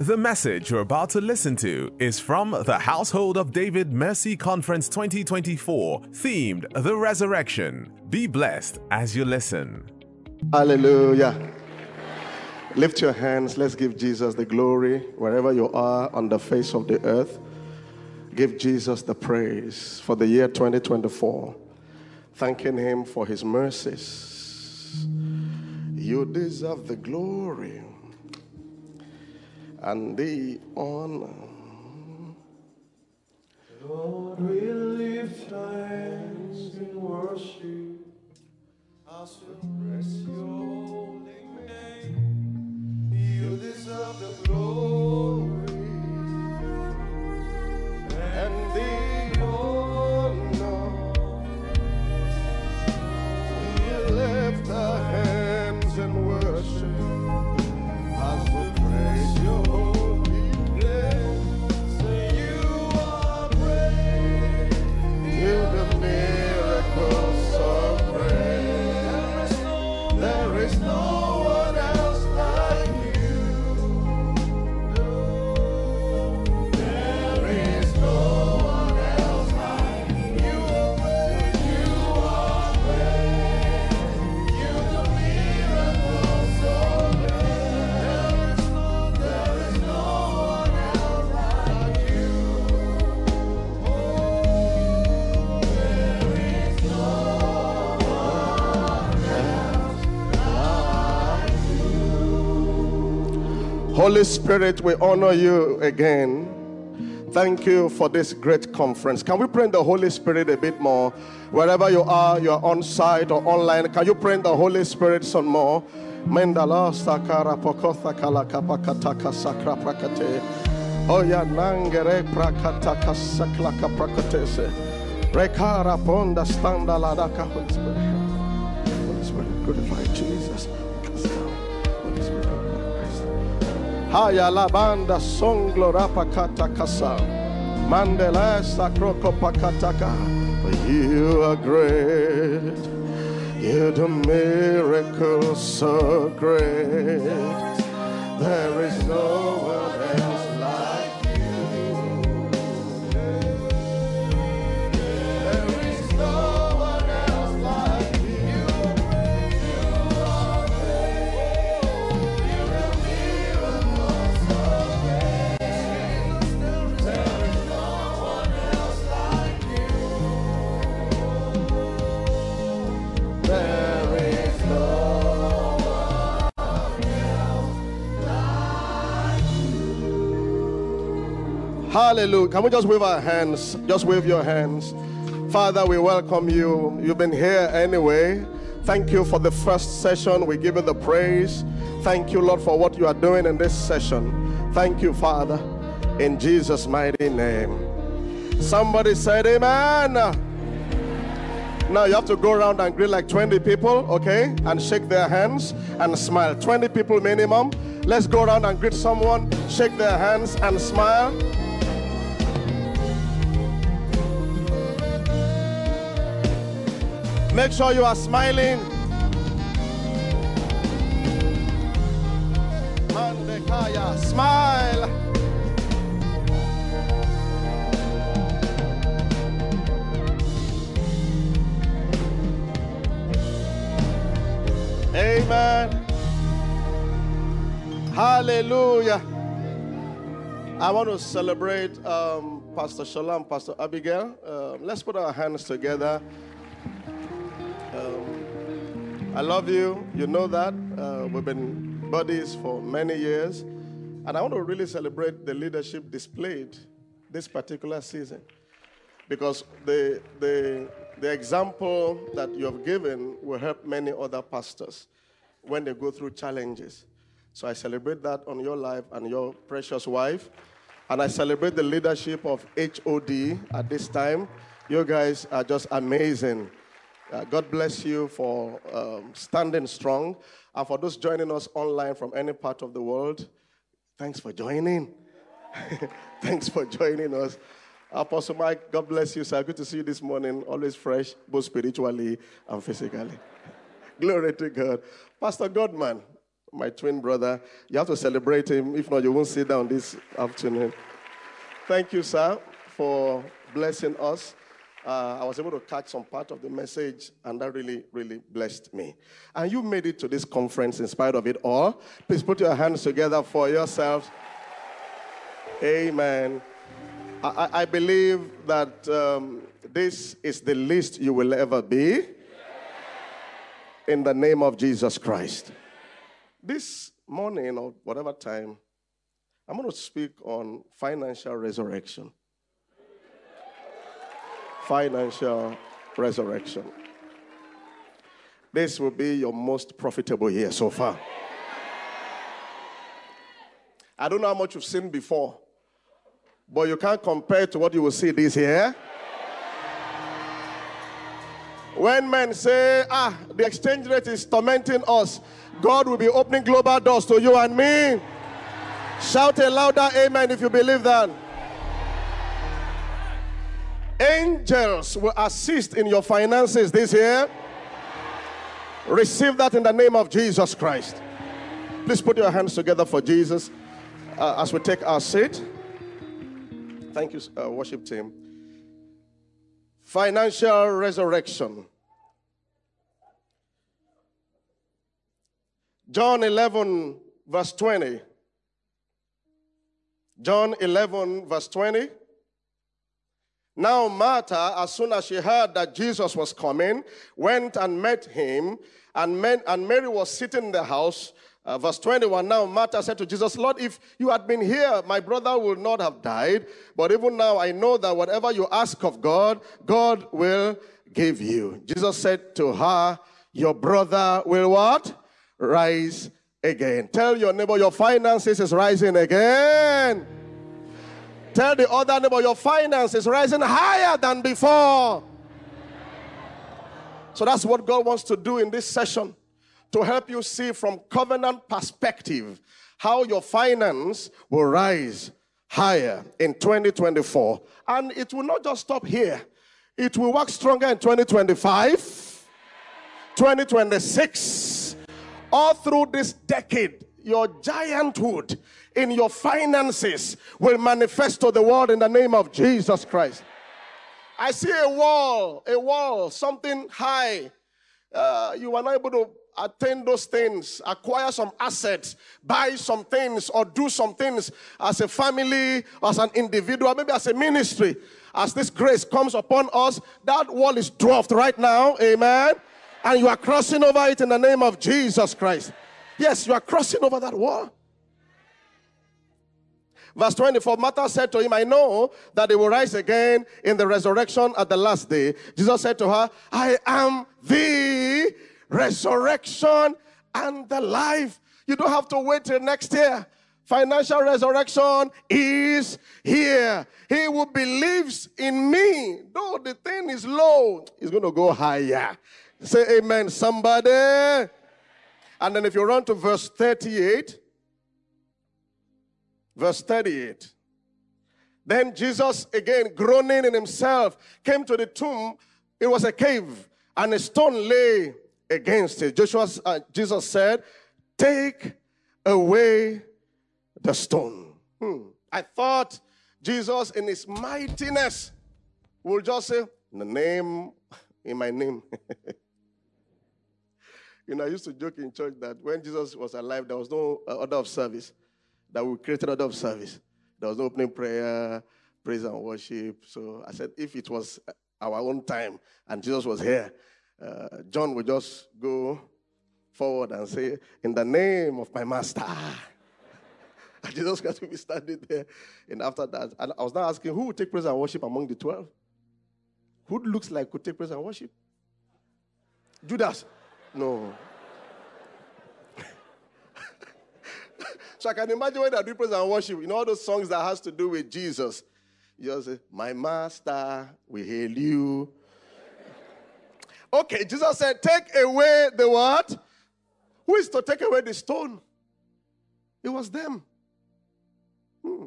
The message you're about to listen to is from the Household of David Mercy Conference 2024, themed The Resurrection. Be blessed as you listen. Hallelujah. Lift your hands. Let's give Jesus the glory wherever you are on the face of the earth. Give Jesus the praise for the year 2024. Thanking Him for His mercies. You deserve the glory and the honor. Lord, we lift hands in worship as we bless your holy name. You deserve the glory and Holy Spirit, we honor you again. Thank you for this great conference. Can we pray the Holy Spirit a bit more? Wherever you are, you are on site or online, can you pray the Holy Spirit some more? Mendala sakara. Oya nangere prakataka. Rekara standa Jesus. Haya la banda songlo rapakata kasa. Mandela sakroko pakataka. For you are great. You're do miracles so great. There is no one else Hallelujah. Can we just wave our hands? Just wave your hands. Father, we welcome you. You've been here anyway. Thank you for the first session. We give you the praise. Thank you, Lord, for what you are doing in this session. Thank you, Father, in Jesus' mighty name. Somebody said, Amen. Now you have to go around and greet like 20 people, okay? And shake their hands and smile. 20 people minimum. Let's go around and greet someone, shake their hands and smile. Make sure you are smiling. Mandekaya, smile. Amen. Hallelujah. I want to celebrate um, Pastor Shalom, Pastor Abigail. Um, let's put our hands together. Um, I love you. You know that. Uh, we've been buddies for many years. And I want to really celebrate the leadership displayed this particular season. Because the, the, the example that you have given will help many other pastors when they go through challenges. So I celebrate that on your life and your precious wife. And I celebrate the leadership of HOD at this time. You guys are just amazing. Uh, God bless you for um, standing strong. And for those joining us online from any part of the world, thanks for joining. thanks for joining us. Apostle Mike, God bless you, sir. Good to see you this morning. Always fresh, both spiritually and physically. Glory to God. Pastor Godman, my twin brother. You have to celebrate him. If not, you won't sit down this afternoon. Thank you, sir, for blessing us. Uh, I was able to catch some part of the message, and that really, really blessed me. And you made it to this conference in spite of it all. Please put your hands together for yourselves. Amen. I, I- believe that um, this is the least you will ever be in the name of Jesus Christ. This morning, or whatever time, I'm going to speak on financial resurrection. Financial resurrection. This will be your most profitable year so far. I don't know how much you've seen before, but you can't compare to what you will see this year. When men say, ah, the exchange rate is tormenting us, God will be opening global doors to you and me. Shout a louder amen if you believe that. Angels will assist in your finances this year. Receive that in the name of Jesus Christ. Please put your hands together for Jesus uh, as we take our seat. Thank you, uh, worship team. Financial resurrection. John 11, verse 20. John 11, verse 20. Now, Martha, as soon as she heard that Jesus was coming, went and met him, and, men, and Mary was sitting in the house. Uh, verse 21 Now, Martha said to Jesus, Lord, if you had been here, my brother would not have died. But even now, I know that whatever you ask of God, God will give you. Jesus said to her, Your brother will what? Rise again. Tell your neighbor, your finances is rising again. Tell the other neighbor your finance is rising higher than before. So that's what God wants to do in this session to help you see from covenant perspective how your finance will rise higher in 2024. And it will not just stop here. It will work stronger in 2025, 2026, all through this decade. Your gianthood in your finances will manifest to the world in the name of Jesus Christ. I see a wall, a wall, something high. Uh, you are not able to attain those things, acquire some assets, buy some things, or do some things as a family, as an individual, maybe as a ministry. As this grace comes upon us, that wall is dwarfed right now. Amen. And you are crossing over it in the name of Jesus Christ. Yes, you are crossing over that wall. Verse 24 Martha said to him, I know that they will rise again in the resurrection at the last day. Jesus said to her, I am the resurrection and the life. You don't have to wait till next year. Financial resurrection is here. He who believes in me, though the thing is low, is going to go higher. Say amen, somebody. And then if you run to verse 38, Verse 38. Then Jesus, again groaning in himself, came to the tomb. It was a cave, and a stone lay against it. Joshua, uh, Jesus said, Take away the stone. Hmm. I thought Jesus, in his mightiness, will just say, In the name, in my name. you know, I used to joke in church that when Jesus was alive, there was no uh, order of service that we created order of service. There was no opening prayer, praise and worship. So I said, if it was our own time and Jesus was here, uh, John would just go forward and say, In the name of my master. and Jesus Christ will be standing there. And after that, and I was now asking, who would take praise and worship among the 12? Who looks like could take praise and worship? Judas? No. So I can imagine when they do praise and worship, you know, all those songs that has to do with Jesus. You just say, My master, we hail you. Okay, Jesus said, Take away the what? Who is to take away the stone? It was them. Hmm.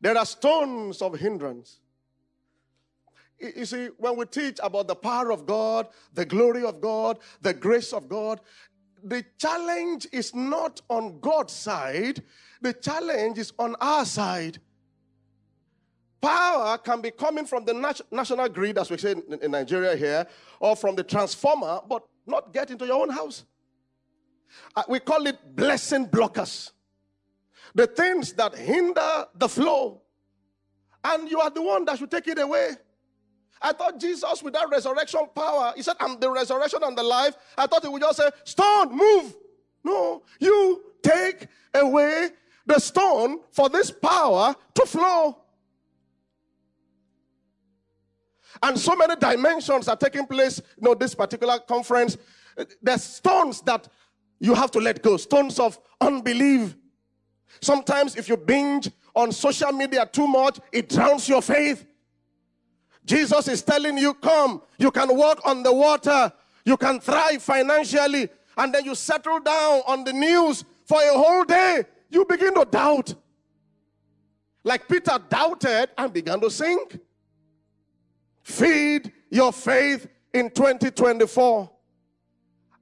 There are stones of hindrance. You see, when we teach about the power of God, the glory of God, the grace of God, the challenge is not on God's side, the challenge is on our side. Power can be coming from the nat- national grid, as we say in, in Nigeria here, or from the transformer, but not get into your own house. Uh, we call it blessing blockers. The things that hinder the flow. And you are the one that should take it away. I thought Jesus, with that resurrection power, he said, I'm the resurrection and the life. I thought he would just say, Stone, move. No, you take away the stone for this power to flow. And so many dimensions are taking place. You know, this particular conference, there's stones that you have to let go, stones of unbelief. Sometimes, if you binge on social media too much, it drowns your faith. Jesus is telling you, Come, you can walk on the water, you can thrive financially, and then you settle down on the news for a whole day. You begin to doubt. Like Peter doubted and began to sink. Feed your faith in 2024.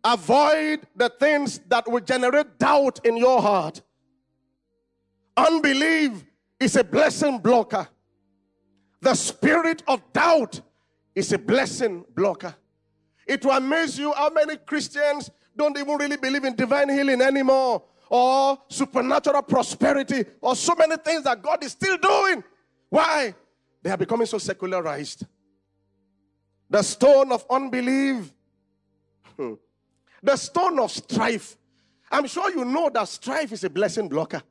Avoid the things that will generate doubt in your heart. Unbelief is a blessing blocker. The spirit of doubt is a blessing blocker. It will amaze you how many Christians don't even really believe in divine healing anymore or supernatural prosperity or so many things that God is still doing. Why? They are becoming so secularized. The stone of unbelief, Hmm. the stone of strife. I'm sure you know that strife is a blessing blocker.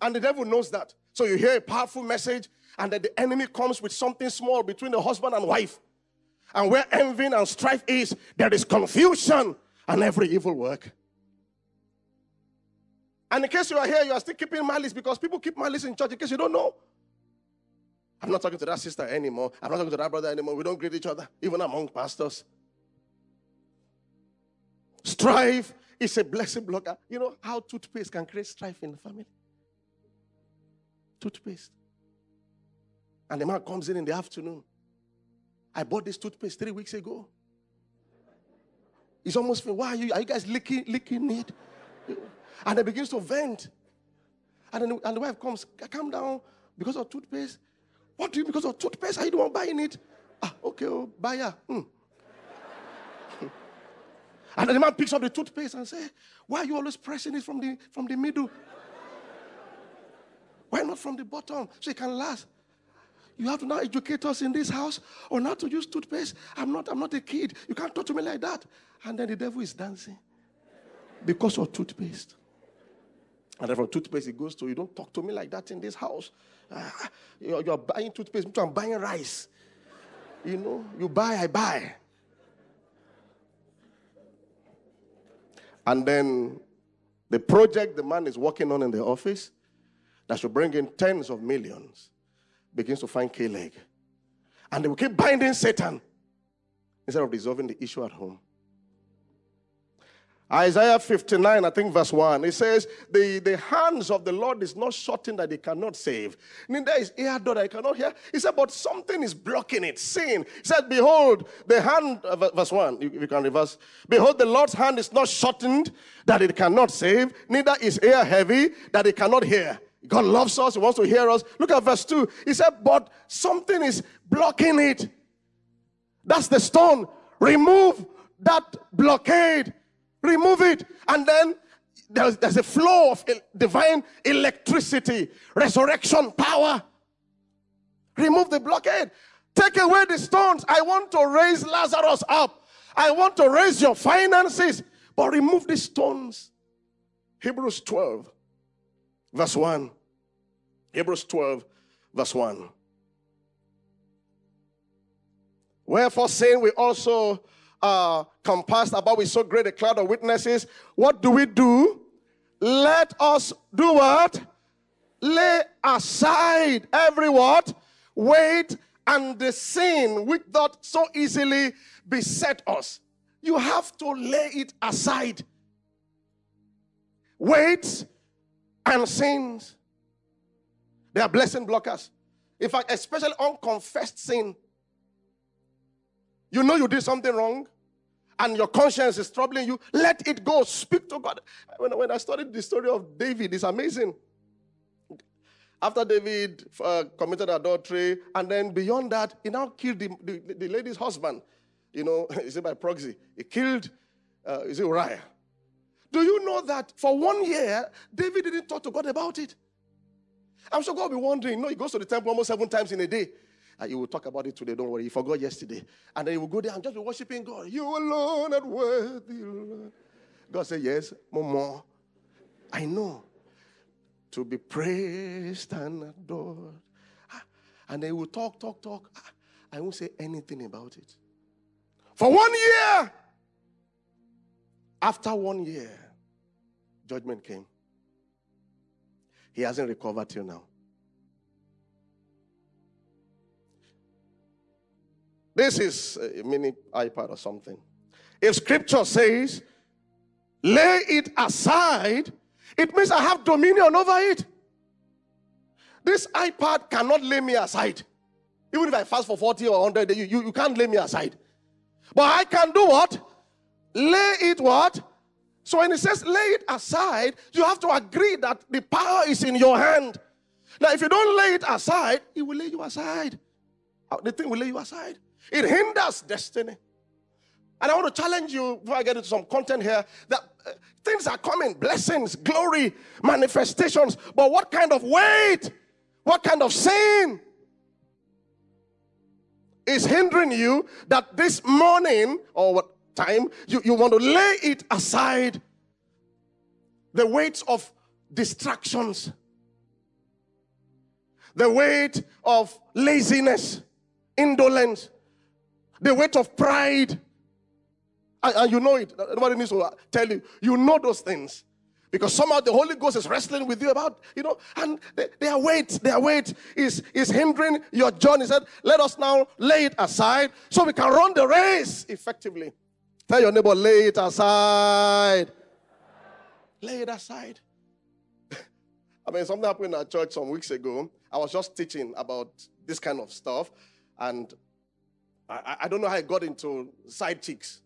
And the devil knows that. So you hear a powerful message, and then the enemy comes with something small between the husband and wife. And where envy and strife is, there is confusion and every evil work. And in case you are here, you are still keeping malice because people keep malice in church in case you don't know. I'm not talking to that sister anymore. I'm not talking to that brother anymore. We don't greet each other, even among pastors. Strife is a blessing blocker. You know how toothpaste can create strife in the family? Toothpaste. And the man comes in in the afternoon. I bought this toothpaste three weeks ago. He's almost, why are you, are you guys licking, licking it? And he begins to vent. And then and the wife comes, calm down because of toothpaste. What do you because of toothpaste? Are you the one buying it? Ah, okay, oh, buyer. Hmm. and then the man picks up the toothpaste and say, Why are you always pressing it from the from the middle? Why not from the bottom? So it can last. You have to now educate us in this house on how to use toothpaste. I'm not, I'm not a kid. You can't talk to me like that. And then the devil is dancing because of toothpaste. And then from toothpaste, it goes to, you don't talk to me like that in this house. Ah, you're, you're buying toothpaste, I'm buying rice. You know, you buy, I buy. And then the project the man is working on in the office that should bring in tens of millions begins to find leg. And they will keep binding Satan instead of resolving the issue at home. Isaiah 59, I think verse 1, it says, the, the hands of the Lord is not shortened that he cannot save. Neither is ear door that cannot hear. He said, but something is blocking it, sin. He said, behold, the hand, uh, verse 1, you, you can reverse. Behold, the Lord's hand is not shortened that it cannot save, neither is ear heavy that it cannot hear. God loves us, he wants to hear us. Look at verse 2. He said, but something is blocking it. That's the stone. Remove that blockade. Remove it. And then there's, there's a flow of divine electricity, resurrection power. Remove the blockade. Take away the stones. I want to raise Lazarus up. I want to raise your finances. But remove the stones. Hebrews 12, verse 1. Hebrews 12, verse 1. Wherefore, saying we also uh, compassed about with so great a cloud of witnesses, what do we do? Let us do what? Lay aside every what? Weight and the sin which doth so easily beset us. You have to lay it aside. Weights and sins. They are blessing blockers. In fact, especially unconfessed sin. You know you did something wrong and your conscience is troubling you. Let it go. Speak to God. When, when I studied the story of David, it's amazing. After David uh, committed adultery, and then beyond that, he now killed the, the, the lady's husband. You know, is it by proxy? He killed, uh, is it Uriah? Do you know that for one year, David didn't talk to God about it? I'm sure God will be wondering. No, he goes to the temple almost seven times in a day. And he will talk about it today. Don't worry. He forgot yesterday. And then he will go there and just be worshiping God. You alone are worthy, Lord. God said, Yes, more. I know. To be praised and adored. Ah, And they will talk, talk, talk. Ah, I won't say anything about it. For one year. After one year, judgment came. He hasn't recovered till now. This is a mini iPad or something. If scripture says, lay it aside, it means I have dominion over it. This iPad cannot lay me aside. Even if I fast for 40 or 100 days, you, you, you can't lay me aside. But I can do what? Lay it what? So when he says lay it aside, you have to agree that the power is in your hand. Now, if you don't lay it aside, it will lay you aside. Uh, The thing will lay you aside. It hinders destiny. And I want to challenge you before I get into some content here that uh, things are coming blessings, glory, manifestations. But what kind of weight? What kind of sin is hindering you that this morning or what time you, you want to lay it aside? The weight of distractions, the weight of laziness, indolence, the weight of pride. And, and you know it. Nobody needs to tell you. You know those things. Because somehow the Holy Ghost is wrestling with you about, you know, and their weight, their weight is, is hindering your journey. He said, let us now lay it aside so we can run the race effectively. Tell your neighbor, lay it aside. Lay it aside. I mean, something happened in our church some weeks ago. I was just teaching about this kind of stuff, and I, I- I don't know how I got into side chicks.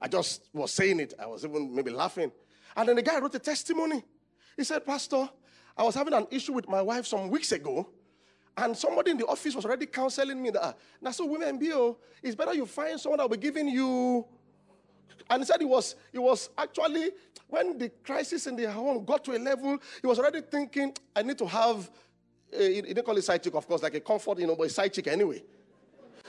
I just was saying it. I was even maybe laughing. And then the guy wrote a testimony. He said, Pastor, I was having an issue with my wife some weeks ago. And somebody in the office was already counseling me that, "Ah, now so women be, oh, it's better you find someone that will be giving you. And he said it was, it was actually when the crisis in the home got to a level, he was already thinking, I need to have, uh, he didn't call it side chick, of course, like a comfort, you know, but a side chick anyway.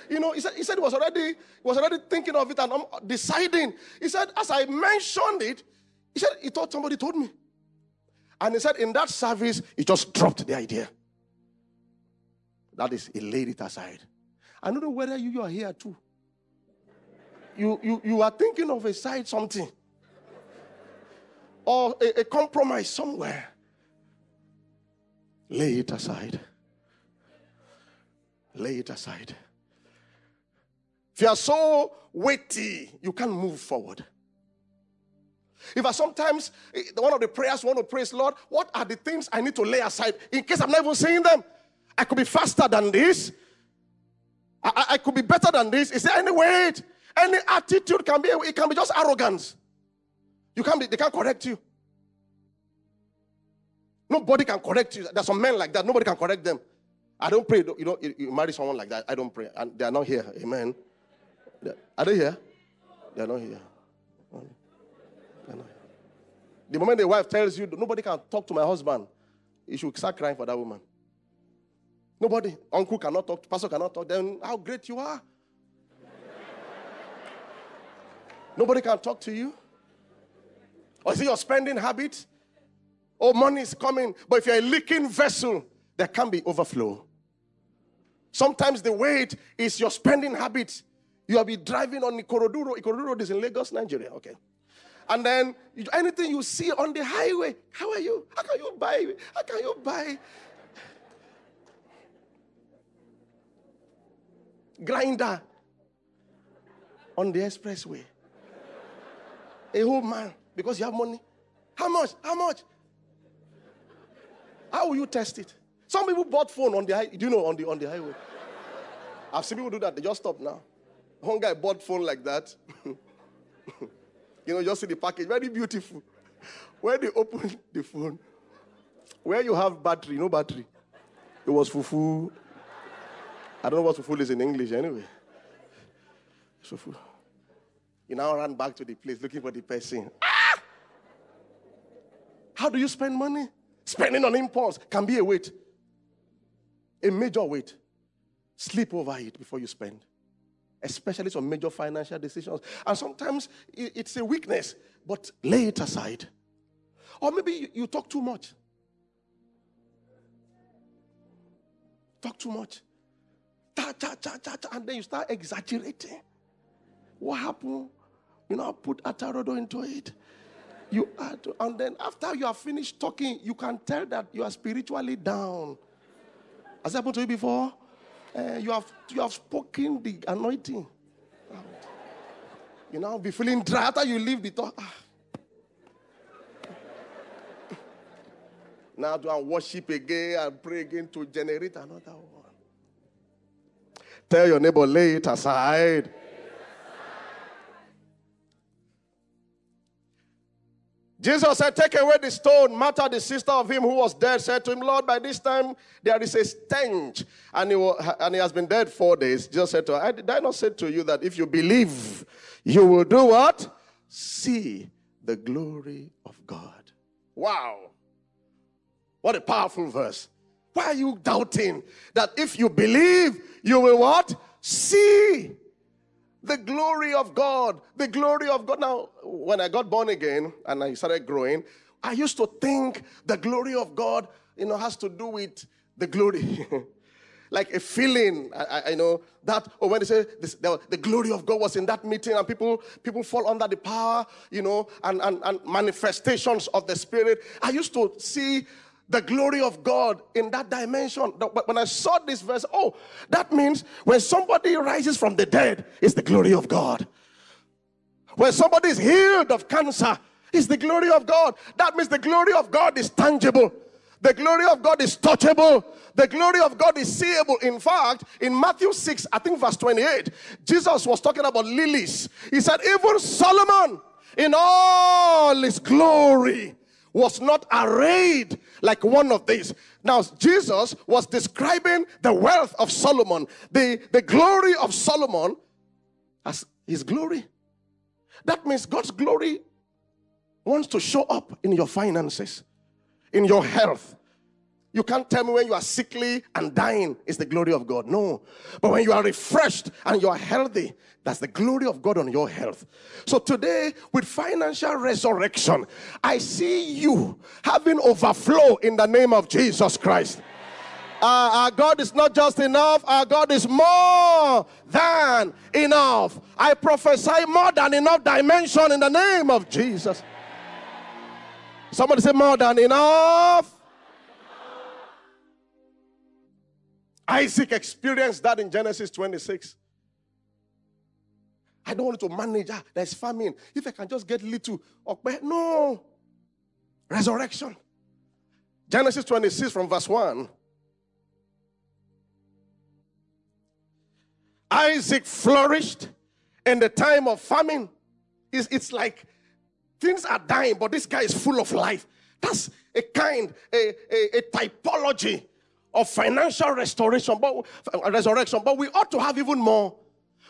You know, he said, he said he was already he was already thinking of it and I'm deciding. He said, as I mentioned it, he said he thought somebody told me. And he said, in that service, he just dropped the idea. That is, he laid it aside. I don't know whether you, you are here too. You, you, you are thinking of a side something or a, a compromise somewhere. Lay it aside. Lay it aside. If you are so weighty, you can't move forward. If I sometimes, eh, one of the prayers want to praise, Lord, what are the things I need to lay aside in case I'm not even saying them? I could be faster than this. I, I- I could be better than this. Is there any weight? Any attitude can be, it can be just arrogance. You can't be, they can't correct you. Nobody can correct you. There's some men like that. Nobody can correct them. I don't pray. You know, you marry someone like that. I don't pray. And they are not here. Amen. Are they here? They are not here. They're not here. The moment the wife tells you, nobody can talk to my husband, you should start crying for that woman. Nobody. Uncle cannot talk, pastor cannot talk. Then how great you are. Nobody can talk to you. Or is it your spending habit? Oh, money is coming. But if you're a leaking vessel, there can be overflow. Sometimes the weight is your spending habit. You will be driving on Ikorodu Road. Ikorodu Road is in Lagos, Nigeria. Okay. And then anything you see on the highway, how are you? How can you buy? How can you buy? Grinder on the expressway. A whole man because you have money. How much? How much? How will you test it? Some people bought phone on the do you know on the on the highway? I've seen people do that. They just stop now. One guy bought phone like that. you know, just see the package, very beautiful. When they open the phone, where you have battery, no battery. It was fufu. I don't know what fufu is in English anyway. Fufu. He now ran back to the place looking for the person. Ah! How do you spend money? Spending on impulse can be a weight, a major weight. Sleep over it before you spend, especially some major financial decisions. And sometimes it's a weakness, but lay it aside. Or maybe you, you talk too much. Talk too much. Ta, ta, ta, ta, and then you start exaggerating. What happened? You know, put atarodo into it. You add, and then after you have finished talking, you can tell that you are spiritually down. Has that happened to you before? Eh, you have you have spoken the anointing. You now be feeling dry after you leave the talk. ah. Now do and worship again and pray again to generate another one. Tell your neighbor, lay it aside. Jesus said, Take away the stone. Martha, the sister of him who was dead, said to him, Lord, by this time there is a stench, and he, wa- and he has been dead four days. Jesus said to her, I, Did I not say to you that if you believe, you will do what? See the glory of God. Wow. What a powerful verse. Why are you doubting that if you believe, you will what? See the glory of God. The glory of God. Now, when I got born again and I started growing, I used to think the glory of God, you know, has to do with the glory. like a feeling, I, I- know that, or when they say this, the, the glory of God was in that meeting and people, people fall under the power, you know, and, and, and manifestations of the Spirit. I used to see the glory of God in that dimension. But when I saw this verse, oh, that means when somebody rises from the dead, it's the glory of God. When somebody is healed of cancer, it's the glory of God. That means the glory of God is tangible. The glory of God is touchable. The glory of God is seeable. In fact, in Matthew 6, I think verse 28, Jesus was talking about lilies. He said, Even Solomon, in all his glory, was not arrayed like one of these. Now, Jesus was describing the wealth of Solomon, the, the glory of Solomon as his glory. That means God's glory wants to show up in your finances, in your health. You can't tell me when you are sickly and dying is the glory of God. No. But when you are refreshed and you are healthy, that's the glory of God on your health. So today, with financial resurrection, I see you having overflow in the name of Jesus Christ. Uh, our God is not just enough, our God is more than enough. I prophesy more than enough dimension in the name of Jesus. Somebody say more than enough. Isaac experienced that in Genesis 26. I don't want to manage. Ah, there's famine. If I can just get little, no. Resurrection. Genesis 26 from verse 1. Isaac flourished in the time of famine. It's, it's like things are dying, but this guy is full of life. That's a kind, a, a, a typology of financial restoration, but uh, resurrection. But we ought to have even more.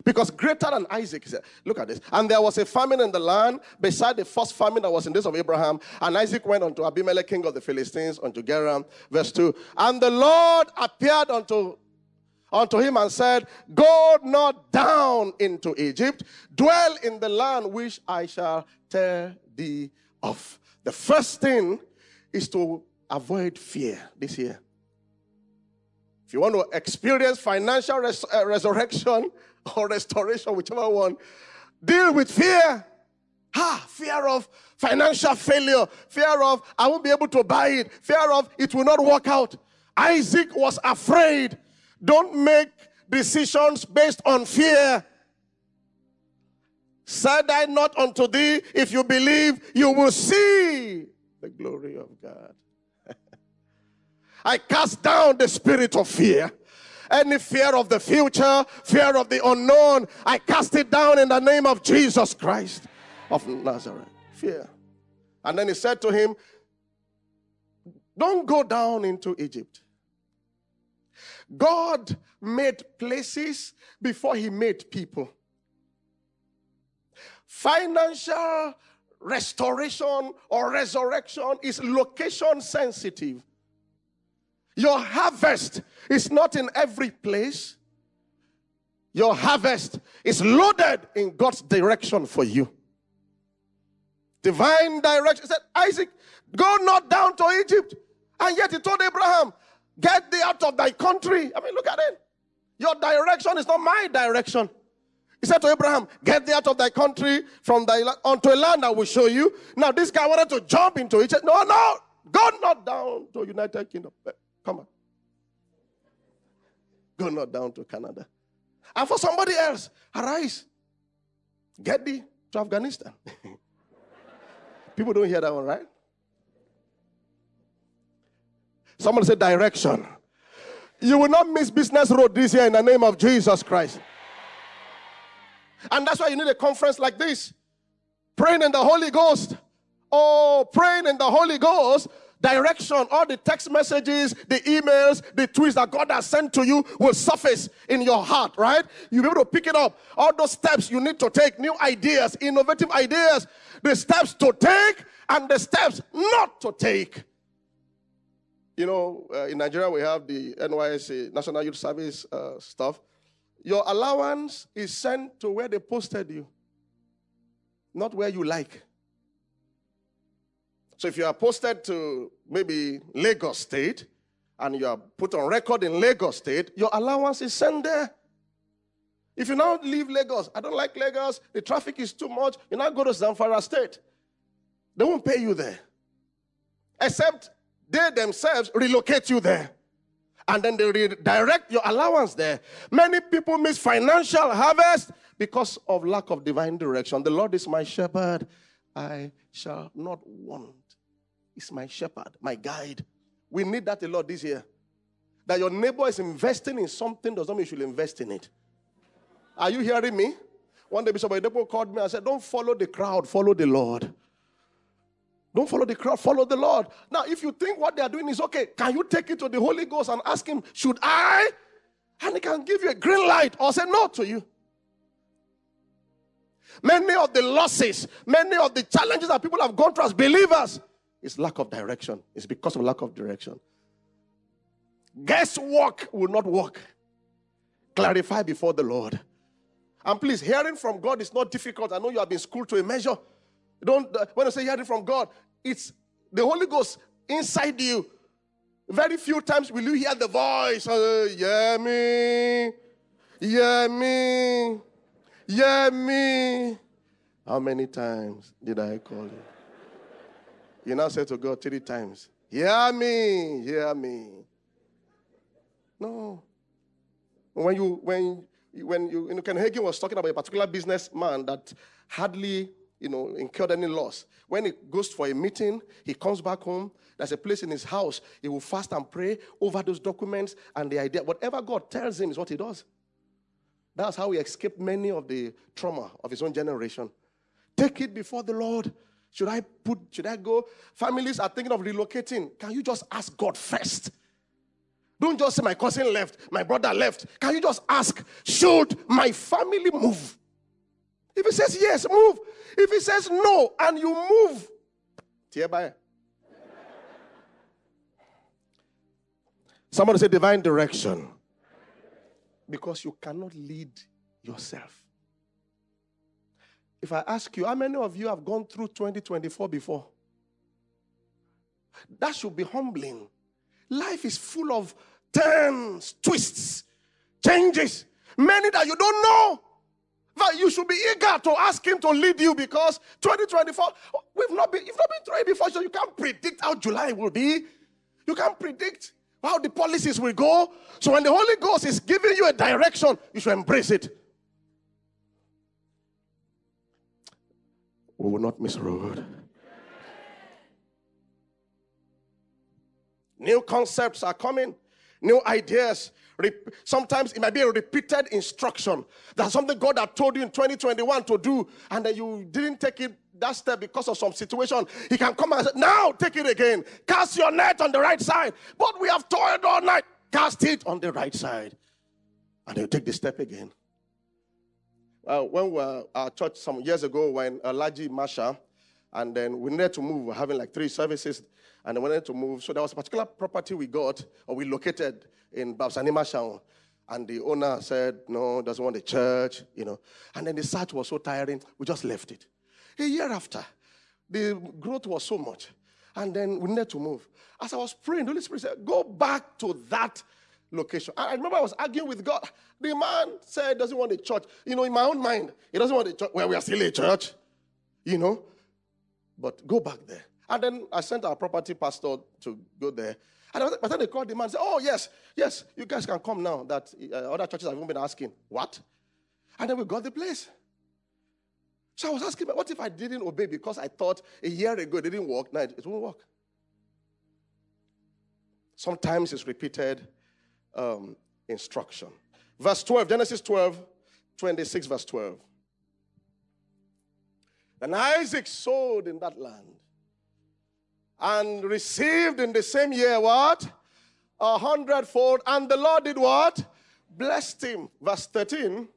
Because greater than Isaac, is- look at this. And there was a famine in the land beside the first famine that was in days of Abraham. And Isaac went unto Abimelech, king of the Philistines, unto Gerar. Verse 2. And the Lord appeared unto unto him and said, Go not down into Egypt, dwell in the land which I shall tell thee of. The first thing is to avoid fear this year. If you want to experience financial res- uh, resurrection or restoration, whichever one, deal with fear. Ah, fear of financial failure, fear of I won't be able to buy it, fear of it will not work out. Isaac was afraid. Don't make decisions based on fear. Said I not unto thee, if you believe, you will see the glory of God. I cast down the spirit of fear. Any fear of the future, fear of the unknown, I cast it down in the name of Jesus Christ of Nazareth. Fear. And then he said to him, Don't go down into Egypt. God made places before he made people. Financial restoration or resurrection is location sensitive. Your harvest is not in every place. Your harvest is loaded in God's direction for you. Divine direction. He said, Isaac, go not down to Egypt. And yet he told Abraham, Get thee out of thy country. I mean, look at it. Your direction is not my direction. He said to Abraham, Get thee out of thy country from thy land unto a land I will show you. Now, this guy wanted to jump into said, No, no, go not down to United Kingdom. Come on. Go not down to Canada. And for somebody else, arise. Get thee to Afghanistan. People don't hear that one, right? Someone said direction. You will not miss business road this year in the name of Jesus Christ. And that's why you need a conference like this. Praying in the Holy Ghost. Oh, praying in the Holy Ghost. Direction, all the text messages, the emails, the tweets that God has sent to you will surface in your heart, right? You'll be able to pick it up. All those steps you need to take, new ideas, innovative ideas, the steps to take and the steps not to take. You know, uh, in Nigeria, we have the NYSC, National Youth Service uh, stuff. Your allowance is sent to where they posted you, not where you like. So if you are posted to maybe Lagos State and you are put on record in Lagos State, your allowance is sent there. If you now leave Lagos, I don't like Lagos, the traffic is too much, you now go to Zamfara State. They won't pay you there. Except they themselves relocate you there. And then they redirect your allowance there. Many people miss financial harvest because of lack of divine direction. The Lord is my shepherd, I shall not want. He's my shepherd, my guide. We need that a lot this year. That your neighbor is investing in something does not mean you should invest in it. Are you hearing me? One day, Oyedepo called me and said, Don't follow the crowd, follow the Lord. Don't follow the crowd, follow the Lord. Now, if you think what they are doing is okay, can you take it to the Holy Ghost and ask Him, Should I? And He can give you a green light or say no to you. Many of the losses, many of the challenges that people have gone through as believers is lack of direction. It's because of lack of direction. Guesswork will not work. Clarify before the Lord. And please, hearing from God is not difficult. I know you have been schooled to a measure. Don't uh, when I say hearing from God, it's the Holy Ghost inside you. Very few times will you hear the voice. Uh, yeah, me. Yeah, me. Yeah, me. How many times did I call you? You now say to God three times, Hear me, hear me. No. When you when when you, you know, Ken Hagin was talking about a particular businessman that hardly you know incurred any loss. When he goes for a meeting, he comes back home. There's a place in his house. He will fast and pray over those documents and the idea. Whatever God tells him is what he does. That's how he escaped many of the trauma of his own generation. Take it before the Lord. Should I put, should I go? Families are thinking of relocating. Can you just ask God first? Don't just say my cousin left, my brother left. Can you just ask, should my family move? If he says yes, move. If he says no and you move, hereby. Somebody say divine direction. Because you cannot lead yourself. If I ask you, how many of you have gone through 2024 before? That should be humbling. Life is full of turns, twists, changes, many that you don't know. But you should be eager to ask him to lead you because 2024, we've not been, you've not been through it before, so you can't predict how July will be. You can't predict how the policies will go. So when the Holy Ghost is giving you a direction, you should embrace it. We will not miss road. New concepts are coming, new ideas. Sometimes it might be a repeated instruction. That's something God had told you in 2021 to do, and then you didn't take it that step because of some situation. He can come and say, Now take it again. Cast your net on the right side. But we have toiled all night. Cast it on the right side. And you'll take the step again. Uh, when we were at church some years ago, when Laji Masha, and then we needed to move, we we're having like three services, and then we needed to move. So there was a particular property we got, or we located in Babsani Masha. And the owner said, no, doesn't want the church, you know. And then the search was so tiring, we just left it. A year after, the growth was so much. And then we needed to move. As I was praying, the Holy Spirit said, go back to that location. I remember I was arguing with God. The man said doesn't want a church. You know, in my own mind, he doesn't want a church. Well, we are still a church, you know. But go back there. And then I sent our property pastor to go there. And by the time they called the man, said, Oh, yes, yes, you guys can come now. That uh, other churches have even been asking. What? And then we got the place. So I was asking, what if I didn't obey because I thought a year ago it didn't work? Now it, it won't work. Sometimes it's repeated um, instruction. Verse 12, Genesis 12, 26, verse 12. And Isaac sowed in that land and received in the same year what? A hundredfold. And the Lord did what? Blessed him. Verse 13.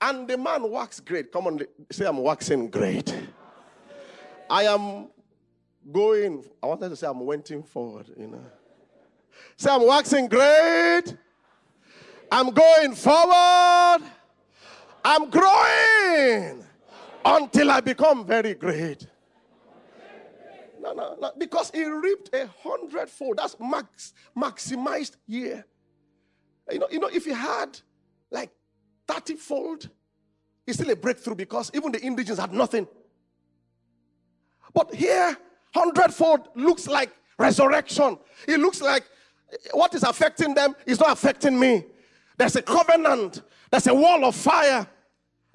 And the man waxed great. Come on, say, I'm waxing great. I am going. I wanted to say, I'm waiting forward, you know. Say, I'm waxing great. I'm going forward. I'm growing until I become very great. No, no, no. Because he reaped a hundredfold. That's max, maximized year. You know, you know, if he had like 30 fold, it's still a breakthrough because even the indigents had nothing. But here, hundredfold looks like resurrection. It looks like what is affecting them is not affecting me. There's a covenant, there's a wall of fire.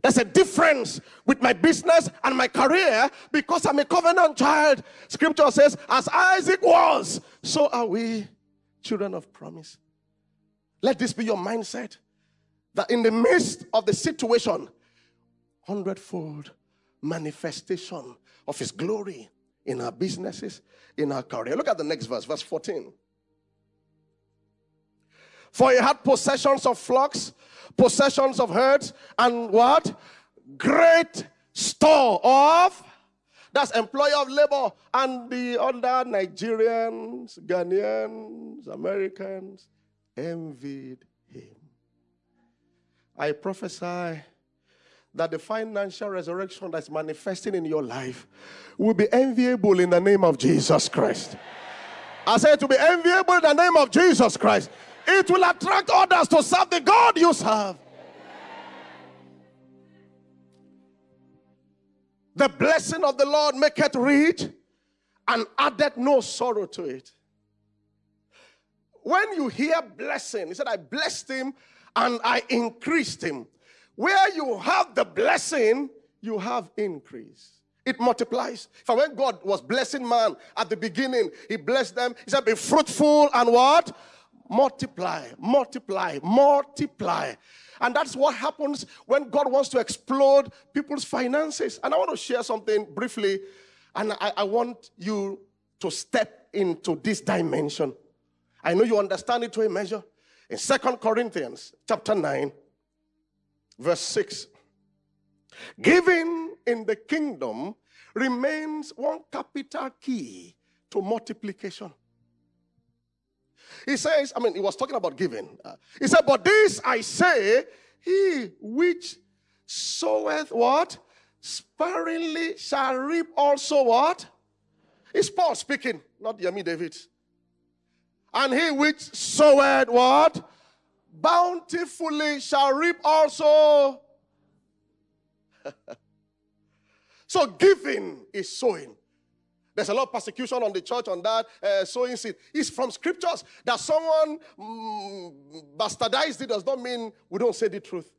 There's a difference with my business and my career because I'm a covenant child. Scripture says, as Isaac was, so are we children of promise. Let this be your mindset that in the midst of the situation, hundredfold manifestation of his glory in our businesses, in our career. Look at the next verse, verse 14. For he had possessions of flocks, possessions of herds, and what? Great store of that's employer of labor and the other Nigerians, Ghanaians, Americans envied him. I prophesy that the financial resurrection that's manifesting in your life will be enviable in the name of Jesus Christ. I said to be enviable in the name of Jesus Christ. It will attract others to serve the God you serve. The blessing of the Lord maketh rich and addeth no sorrow to it. When you hear blessing, he said, I blessed him and I increased him. Where you have the blessing, you have increase. It multiplies. For when God was blessing man at the beginning, he blessed them. He said, Be fruitful and what? Multiply, multiply, multiply. And that's what happens when God wants to explode people's finances. And I want to share something briefly, and I, I want you to step into this dimension. I know you understand it to a measure. In Second Corinthians chapter 9, verse 6. Giving in the kingdom remains one capital key to multiplication. He says, I mean, he was talking about giving. Uh, he said, But this I say, he which soweth what? Sparingly shall reap also what? It's Paul speaking, not Yemi David. And he which soweth what? Bountifully shall reap also. so giving is sowing. There's a lot of persecution on the church on that uh, sowing seed. It's from scriptures that someone mm, bastardized it does not mean we don't say the truth.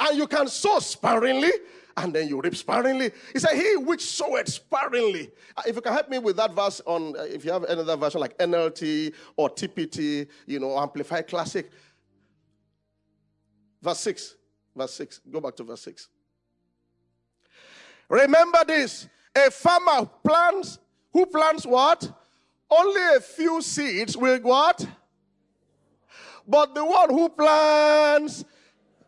And you can sow sparingly, and then you reap sparingly. He said, He which soweth sparingly. Uh, If you can help me with that verse on, uh, if you have another version like NLT or TPT, you know, Amplified Classic. Verse 6. Verse 6. Go back to verse 6. Remember this a farmer plants, who plants what? Only a few seeds will what? But the one who plants,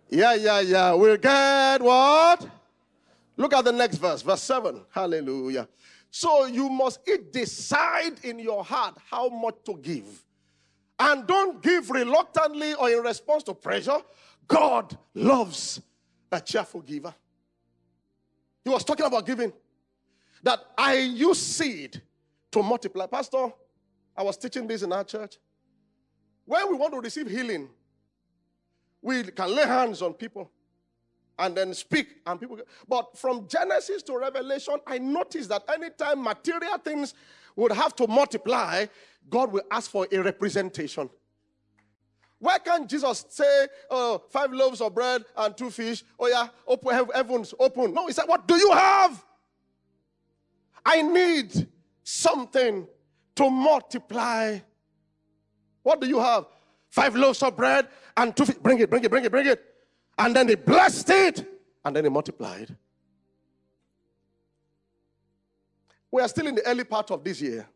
yeah, yeah, yeah, will get what? Look at the next verse, verse 7. Hallelujah. So you must each decide in your heart how much to give. And don't give reluctantly or in response to pressure. God loves a cheerful giver. He was talking about giving. That I use seed to multiply. Pastor, I was teaching this in our church. When we want to receive healing, we can lay hands on people and then speak and people but from genesis to revelation i noticed that anytime material things would have to multiply god will ask for a representation why can't jesus say oh, five loaves of bread and two fish oh yeah open heavens open no he said what do you have i need something to multiply what do you have? Five loaves of bread and two. Bring it, bring it, bring it, bring it. And then they blessed it. And then they multiplied. We are still in the early part of this year.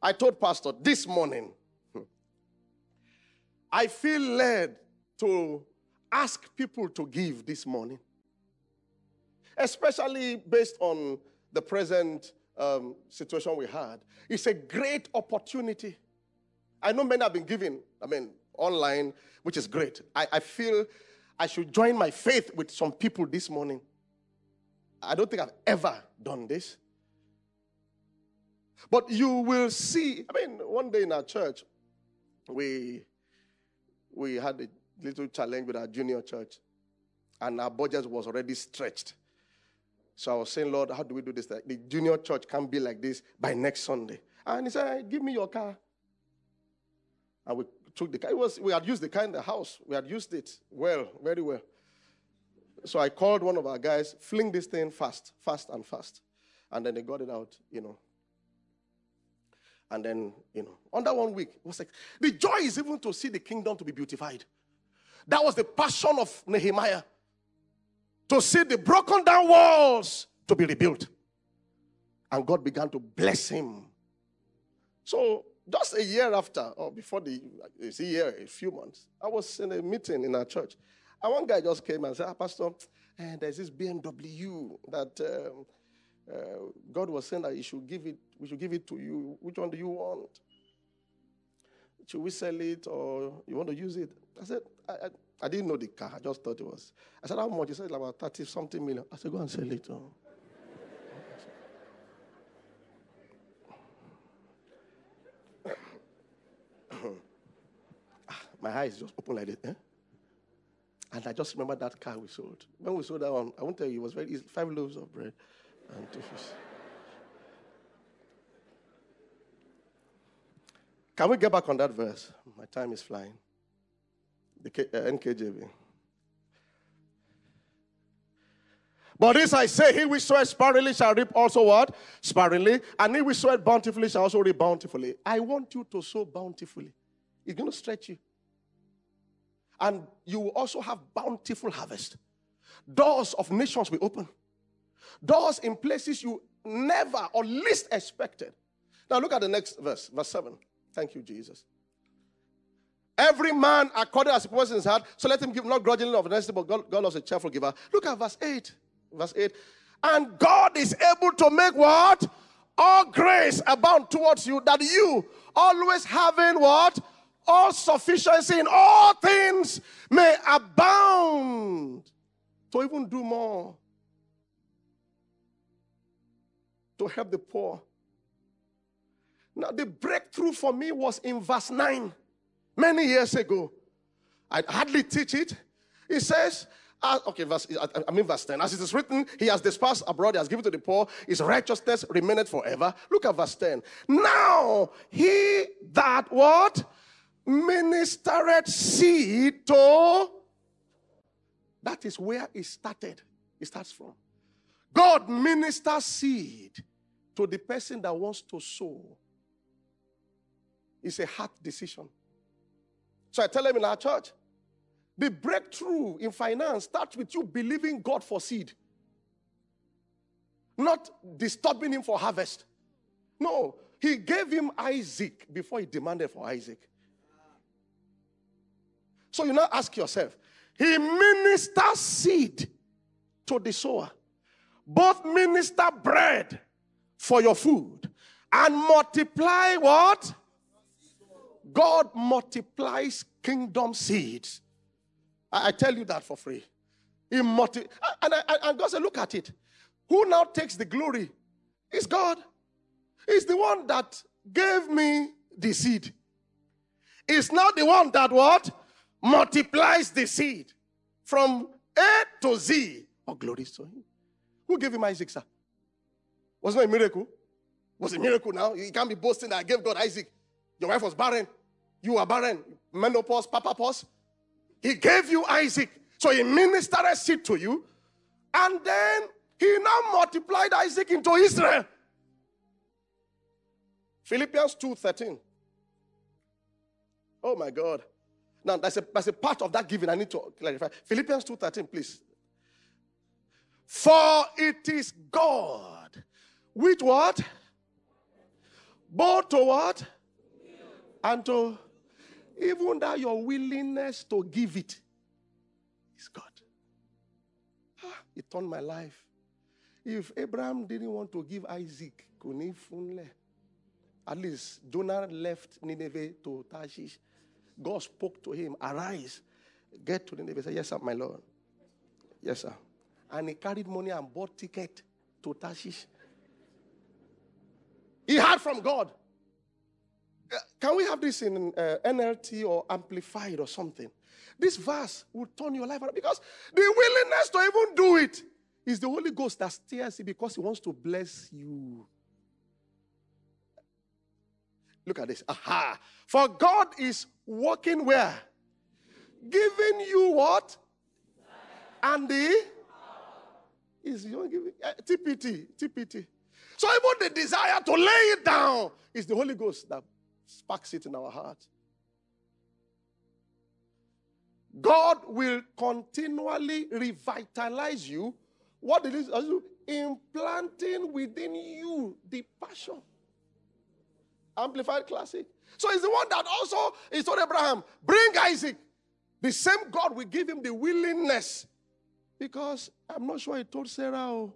I told Pastor this morning, hmm, I feel led to ask people to give this morning, especially based on the present um, situation we had. It's a great opportunity. I know many have been giving, I mean, online, which is great. I, I feel I should join my faith with some people this morning. I don't think I've ever done this. But you will see, I mean, one day in our church, we we had a little challenge with our junior church, and our budget was already stretched. So I was saying, Lord, how do we do this? The junior church can't be like this by next Sunday. And he said, Give me your car. And we took the car. It was, we had used the car in the house. We had used it well, very well. So I called one of our guys, fling this thing fast, fast and fast. And then they got it out, you know. And then, you know, under one week, it was like the joy is even to see the kingdom to be beautified. That was the passion of Nehemiah. To see the broken down walls to be rebuilt. And God began to bless him. So just a year after, or before the a year, a few months, I was in a meeting in our church. And one guy just came and said, ah, Pastor, eh, there's this BMW that um, uh, God was saying that he should give it, we should give it to you. Which one do you want? Should we sell it or you want to use it? I said, I, I didn't know the car. I just thought it was. I said, how much? He said, about 30 something million. I said, go and sell it. oh." My eyes just open like this. Eh? And I just remember that car we sold. When we sold that one, I won't tell you, it was very easy. Five loaves of bread and two fish. Can we get back on that verse? My time is flying. The K, uh, NKJV. But this I say, he which soweth sparingly shall reap also what? Sparingly. And he which soweth bountifully shall also reap bountifully. I want you to sow bountifully. It's going to stretch you. And you will also have bountiful harvest. Doors of nations will open. Doors in places you never or least expected. Now look at the next verse, verse 7. Thank you, Jesus. Every man according as he purposes in his heart, so let him give not grudgingly of necessity, but God, God loves a cheerful giver. Look at verse 8. Verse 8. And God is able to make what? All grace abound towards you, that you always having what? All sufficiency in all things may abound to even do more. To help the poor. Now, the breakthrough for me was in verse 9 many years ago. I hardly teach it. He says, uh, okay, verse, I- mean verse 10. As it is written, he has dispersed abroad, he has given to the poor, his righteousness remaineth forever. Look at verse 10. Now, he that what? Ministered seed to That is where it started. It starts from. God ministers seed to the person that wants to sow. It's a heart decision. So I tell them in our church, the breakthrough in finance starts with you believing God for seed, not disturbing Him for harvest. No, He gave him Isaac before He demanded for Isaac. So you now ask yourself, He ministers seed to the sower, both minister bread for your food and multiply what? God multiplies kingdom seeds. I, I tell you that for free. He multi- and, I- and God said, Look at it. Who now takes the glory? It's God. He's the one that gave me the seed. It's not the one that what? Multiplies the seed from A to Z. Oh, glory to him. Who gave him Isaac, sir? Was not a miracle? Was a miracle now? You can't be boasting that I gave God Isaac. Your wife was barren. You are barren. Menopause, papa pause. He gave you Isaac. So he ministered seed to you. And then he now multiplied Isaac into Israel. Philippians 2:13. Oh my God. Now that's a a part of that giving. I need to clarify. Philippians 2:13, please. For it is God. With what? Both to what? And to even that your willingness to give it is God. Ah, it turned my life. If Abraham didn't want to give Isaac? At least Jonah left Nineveh to Tarshish. God spoke to him, Arise, get to Nineveh. Said, Yes, sir, my Lord. Yes, sir. And he carried money and bought ticket to Tarshish. He heard from God. Can we have this in uh, NLT or amplified or something? This verse will turn your life around because the willingness to even do it is the Holy Ghost that steers it because He wants to bless you. Look at this. Aha. For God is working where? Giving you what? And the is you giving uh, TPT, TPT. So even the desire to lay it down is the Holy Ghost that sparks it in our heart. God will continually revitalize you. What it is, implanting within you the passion. Amplified classic. So he's the one that also he told Abraham, bring Isaac. The same God will give him the willingness. Because I'm not sure he told Sarah oh,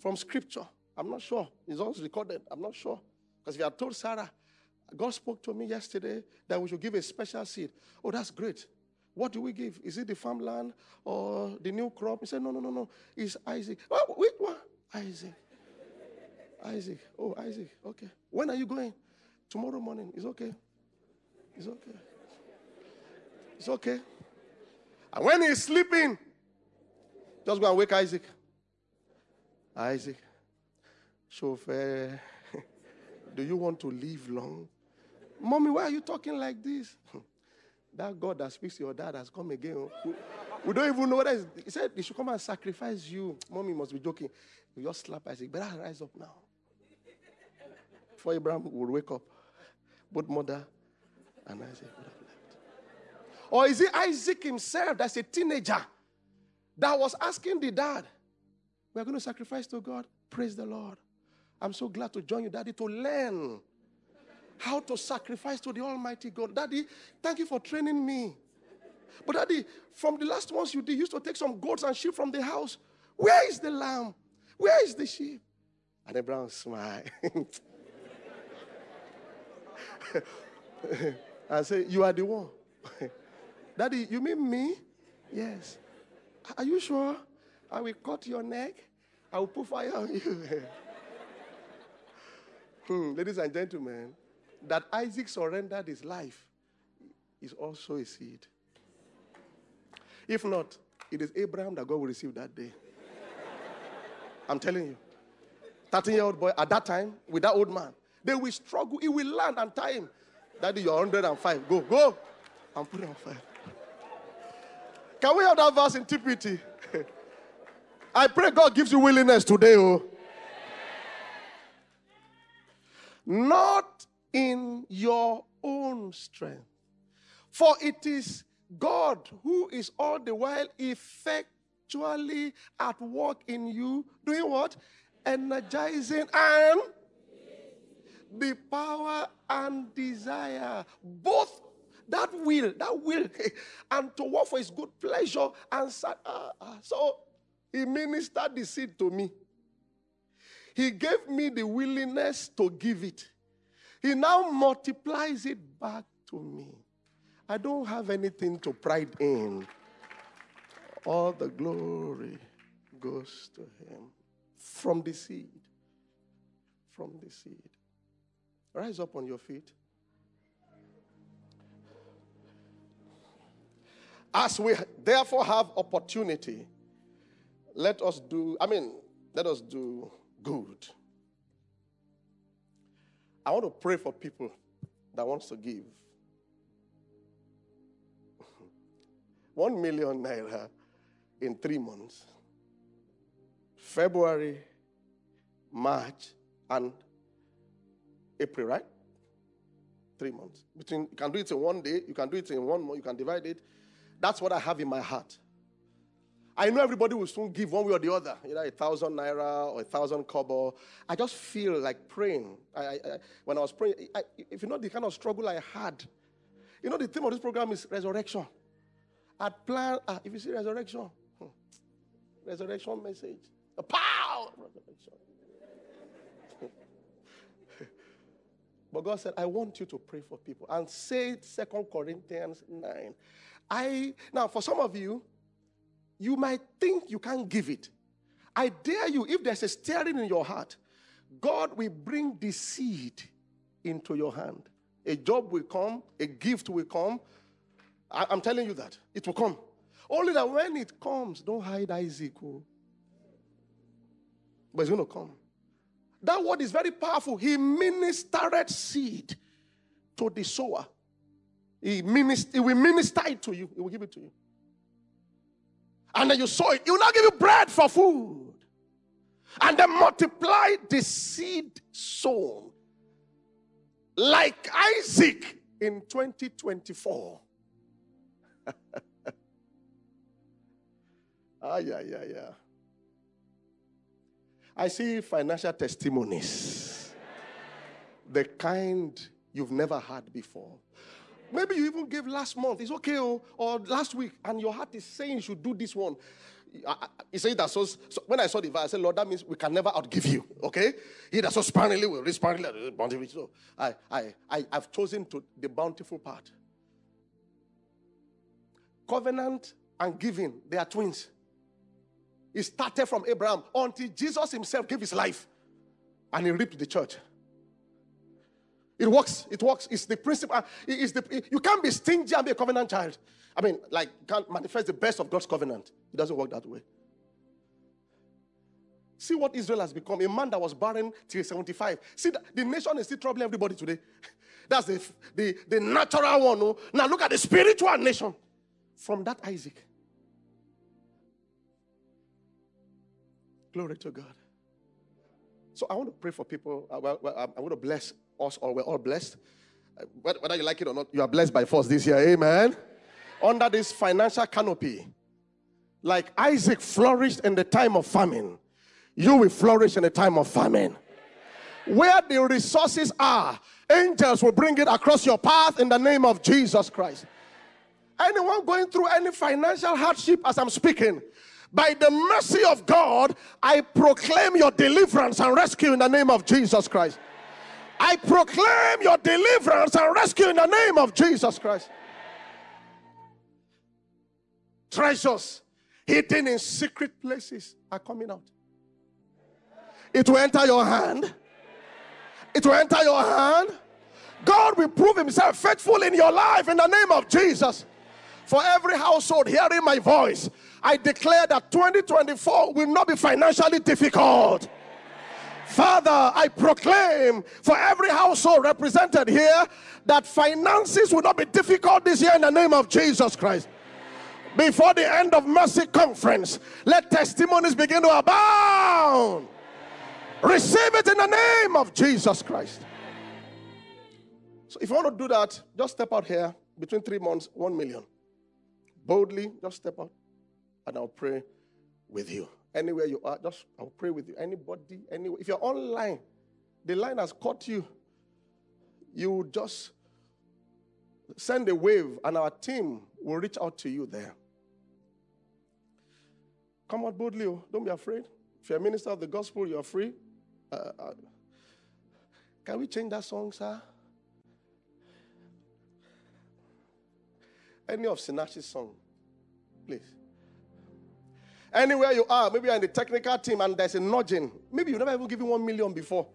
from scripture. I'm not sure. It's also recorded. I'm not sure. Because if you had told Sarah, God spoke to me yesterday that we should give a special seed. Oh, that's great. What do we give? Is it the farmland or the new crop? He said, No, no, no, no. It's Isaac. Oh, wait, what? Isaac. Isaac. Oh, Isaac. Okay. When are you going? Tomorrow morning. It's okay. It's okay. It's okay. And when he's sleeping, just go and wake Isaac. Isaac, chauffeur, do you want to live long? Mommy, why are you talking like this? that God that speaks to your dad has come again. We, don't even know what is. He said he should come and sacrifice you. Mommy must be joking. You just slap Isaac. Better rise up now. Before Abraham would wake up, both mother and Isaac would have left. Or is it Isaac himself that's a teenager that was asking the dad, We're going to sacrifice to God? Praise the Lord. I'm so glad to join you, Daddy, to learn how to sacrifice to the Almighty God. Daddy, thank you for training me. But, Daddy, from the last ones you did, you used to take some goats and sheep from the house. Where is the lamb? Where is the sheep? And Abraham smiled. and say, You are the one. Daddy, you mean me? Yes. Are you sure? I will cut your neck. I will put fire on you. Hmm, ladies and gentlemen, that Isaac surrendered his life is also a seed. If not, it is Abraham that God will receive that day. I'm telling you. 13 year old boy at that time with that old man, they will struggle. He will land and tie him. Daddy, you're 105. Go, go. And put it on fire. Can we have that verse in TPT? I pray God gives you willingness today. Oh. Not in your own strength. For it is God who is all the while effectually at work in you, doing what? Energizing and the power and desire. Both that will, that will, and to work for his good pleasure. And ah. so he ministered the seed to me. He gave me the willingness to give it. He now multiplies it back to me. I don't have anything to pride in. All the glory goes to him from the seed. From the seed. Rise up on your feet. As we therefore have opportunity, let us do, I mean, let us do good. I want to pray for people that wants to give. One million naira in three months. February, March, and April, right? Three months. Between you can do it in one day, you can do it in one month, you can divide it. That's what I have in my heart. I know everybody will soon give one way or the other, either a thousand naira or a thousand kobo. I just feel like praying. I, I, I- when I was praying, I, if you know the kind of struggle I had, you know the theme of this program is resurrection. I'd plan, ah, if you see resurrection, hmm, resurrection message, power of resurrection. But God said, I want you to pray for people. And say Second Corinthians 9. I now for some of you, you might think you can't give it. I dare you, if there's a stirring in your heart, God will bring the seed into your hand. A job will come, a gift will come. I, am telling you that. It will come. Only that when it comes, don't hide Isaac. oh. But it's going to come. That word is very powerful. He ministered seed to the sower. He, minister, he will minister it to you. He will give it to you. And then you sow it. He will not give you bread for food. And then multiply the seed sown. Like Isaac in 2024. ah, yeah, yeah, yeah. I see financial testimonies. the kind you've never had before. Maybe you even gave last month. It's okay, oh, or last week, and your heart is saying you should do this one. He said that so, so when I saw the verse, I said, Lord, that means we can never outgive you. Okay? He that so sparingly will sparingly. Uh, bountifully. So I, I, I, I've chosen to the bountiful part. Covenant and giving, they are twins. It started from Abraham until Jesus himself gave his life and he reaped the church. It works. It works. It's the principle. uh, It's the, you can't be stingy and be a covenant child. I mean, like, can't manifest the best of God's covenant. It doesn't work that way. See what Israel has become a man that was barren till 75. See, the, nation is still troubling everybody today. That's the, the, the natural one. oh. Now, look at the spiritual nation from that Isaac. Glory to God. So I want to pray for people. I'm, I'm going to bless us all. We're all blessed. Uh, whether you like it or not, you are blessed by force this year. Amen. Under this financial canopy, like Isaac flourished in the time of famine, you will flourish in the time of famine. Where the resources are, angels will bring it across your path in the name of Jesus Christ. Anyone going through any financial hardship as I'm speaking, by the mercy of God, I proclaim your deliverance and rescue in the name of Jesus Christ. I proclaim your deliverance and rescue in the name of Jesus Christ. Treasures hidden in secret places are coming out. It will enter your hand. It will enter your hand. God will prove himself faithful in your life in the name of Jesus. For every household hearing my voice, I declare that 2024 will not be financially difficult. Father, I proclaim for every household represented here that finances will not be difficult this year in the name of Jesus Christ. before the end of Mercy Conference, let testimonies begin to abound. Receive it in the name of Jesus Christ. So if you want to do that, just step out here between three months, one million. Boldly, just step out and I'll pray with you. Anywhere you are, just I'll pray with you. Anybody, anywhere. If you're online, the line has caught you. You just send a wave, and our team will reach out to you there. Come out boldly, oh. don't be afraid. If you're a minister of the gospel, you're free. Uh, uh, can we change that song, sir? Any of Sinach's song, please. Anywhere you are, maybe you're in the technical team and there's a nudging. Maybe you've never even given one million before.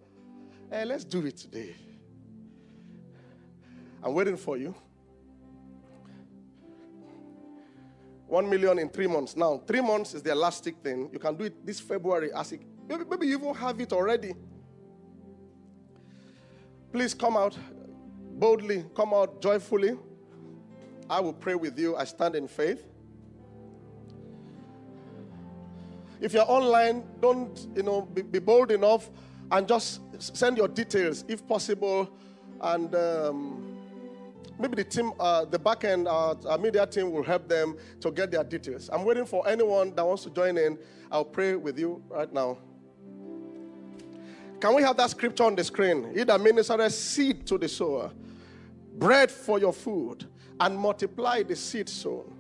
Eh, let's do it today. I'm waiting for you. One million in three months. Now, three months is the elastic thing. You can do it this February as it, maybe, maybe you even have it already. Please come out boldly, come out joyfully. I will pray with you. I stand in faith. If you're online, don't you know be, be bold enough and just send your details if possible, and um, maybe the team, uh, the back end, uh, our media team will help them to get their details. I'm waiting for anyone that wants to join in. I'll pray with you right now. Can we have that scripture on the screen? He that ministered seed to the sower, bread for your food, and multiply the seed sown.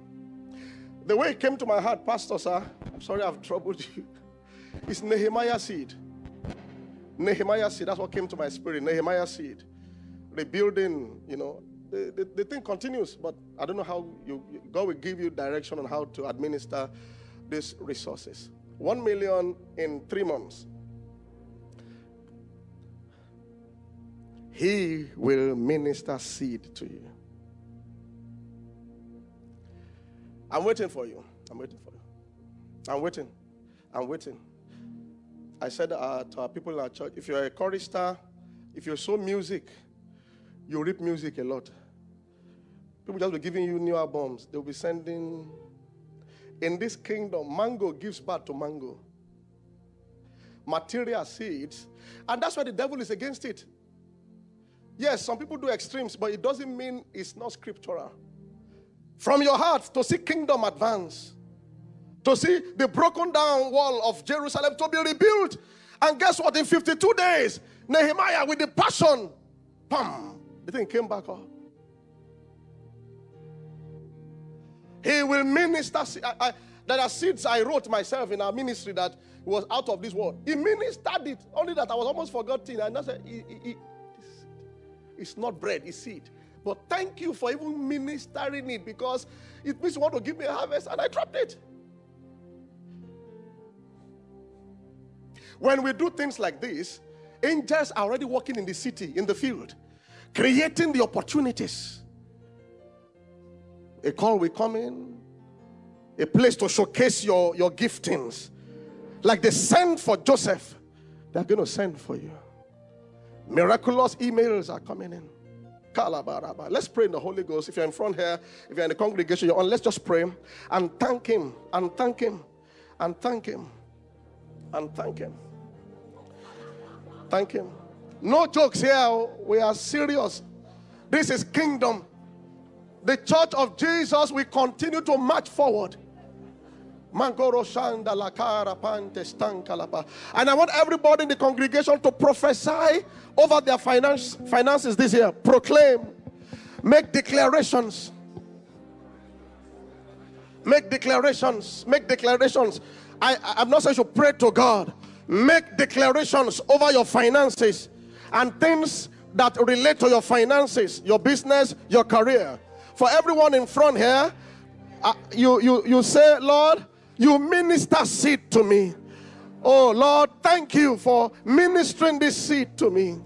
The way it came to my heart, Pastor, sir, I'm sorry I've troubled you. It's Nehemiah seed. Nehemiah seed, that's what came to my spirit. Nehemiah seed. Rebuilding, you know, the, the, the thing continues, but I don't know how you, God will give you direction on how to administer these resources. One million in three months. He will minister seed to you. I'm waiting for you. I'm waiting for you. I'm waiting. I'm waiting. I said uh, to our people in our church if you're a chorister, if you sow music, you reap music a lot. People just be giving you new albums. They'll be sending. In this kingdom, mango gives birth to mango. Material seeds. And that's why the devil is against it. Yes, some people do extremes, but it doesn't mean it's not scriptural. From your heart to see kingdom advance, to see the broken down wall of Jerusalem to be rebuilt. And guess what? In 52 days, Nehemiah with the passion, bam, the thing came back up. He will minister. I, I, there are seeds I wrote myself in our ministry that was out of this world. He ministered it. Only that I was almost forgotten. And I said, it's not bread, it's seed. But thank you for even ministering it because it means you want to give me a harvest and I dropped it. When we do things like this, angels are already working in the city, in the field, creating the opportunities. A call will come in, a place to showcase your, your giftings. Like they send for Joseph, they're going to send for you. Miraculous emails are coming in. Let's pray in the Holy Ghost. If you're in front here, if you're in the congregation, you're on, let's just pray and thank Him, and thank Him, and thank Him, and thank Him. Thank Him. No jokes here. Oh. We are serious. This is kingdom. The church of Jesus will continue to march forward. And I want everybody in the congregation to prophesy over their finance, finances this year. Proclaim, make declarations. Make declarations. Make declarations. I, I'm not saying you pray to God. Make declarations over your finances and things that relate to your finances, your business, your career. For everyone in front here, uh, you, you, you say, Lord, you minister seed to me. Oh Lord, thank you for ministering this seed to me.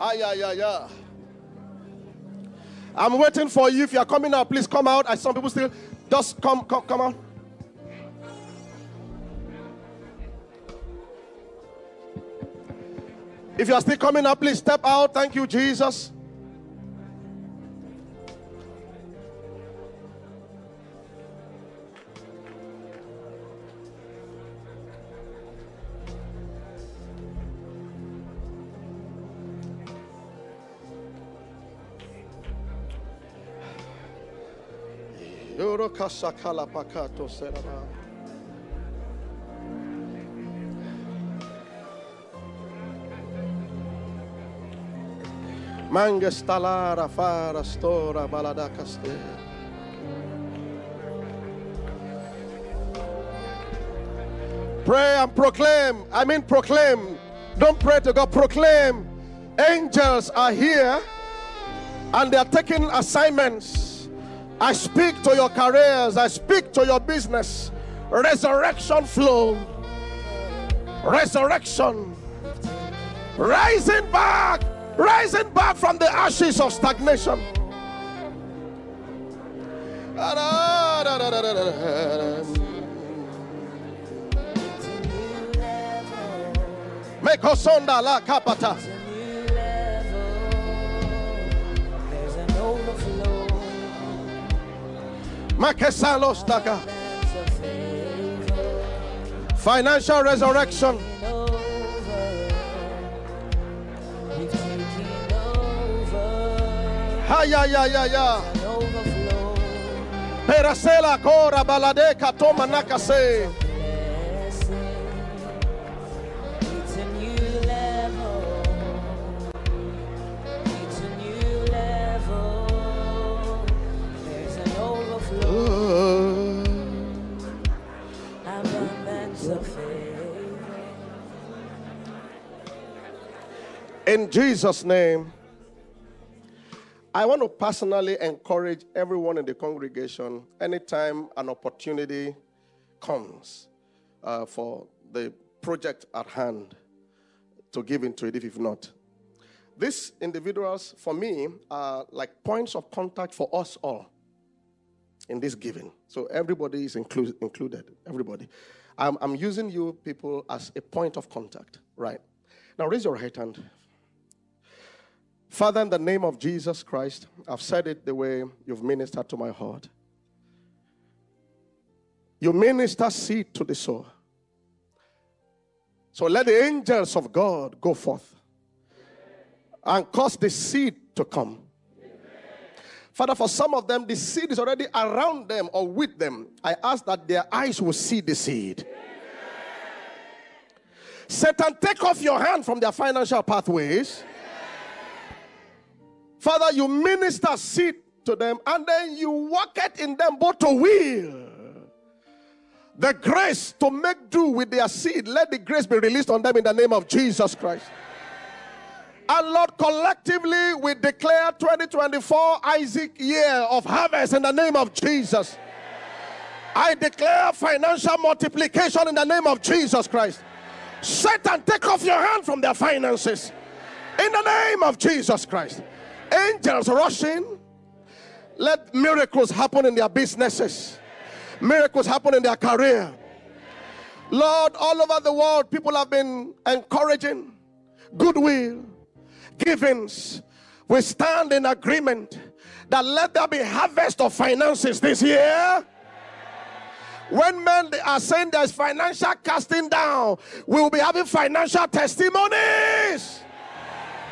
Ah. I'm waiting for you. If you are coming out, please come out. I some people still just come, come, come out. If you are still coming out, please step out. Thank you, Jesus. Seraba. Mangestalara fara stora baladakaste. Pray and proclaim. I mean proclaim. Don't pray to God. Proclaim. Angels are here and they are taking assignments. I speak to your careers. I speak to your business. Resurrection flow. Resurrection. Rising back. Rising back from the ashes of stagnation. Make us la capata. Financial resurrection. over. We've taken over. Ha ya ya ya. Perasela kora balade katoma nakase. In Jesus' name, I want to personally encourage everyone in the congregation anytime an opportunity comes uh, for the project at hand to give into it if you've not. These individuals, for me, are like points of contact for us all in this giving. So everybody is inclu- included. Everybody. I'm, I'm using you people as a point of contact, right? Now raise your right hand. Father, in the name of Jesus Christ, I've said it the way you've ministered to my heart. You minister seed to the soul. So let the angels of God go forth and cause the seed to come. Father, for some of them, the seed is already around them or with them. I ask that their eyes will see the seed. Satan, take off your hand from their financial pathways. Father, you minister seed to them and then you work it in them both to will. The grace to make do with their seed, let the grace be released on them in the name of Jesus Christ. And Lord, collectively we declare 2024 Isaac year of harvest in the name of Jesus. I declare financial multiplication in the name of Jesus Christ. Satan, take off your hand from their finances in the name of Jesus Christ. Angels rushing. Let miracles happen in their businesses, miracles happen in their career. Lord, all over the world, people have been encouraging goodwill, givings. We stand in agreement that let there be harvest of finances this year. When men are saying there's financial casting down, we will be having financial testimonies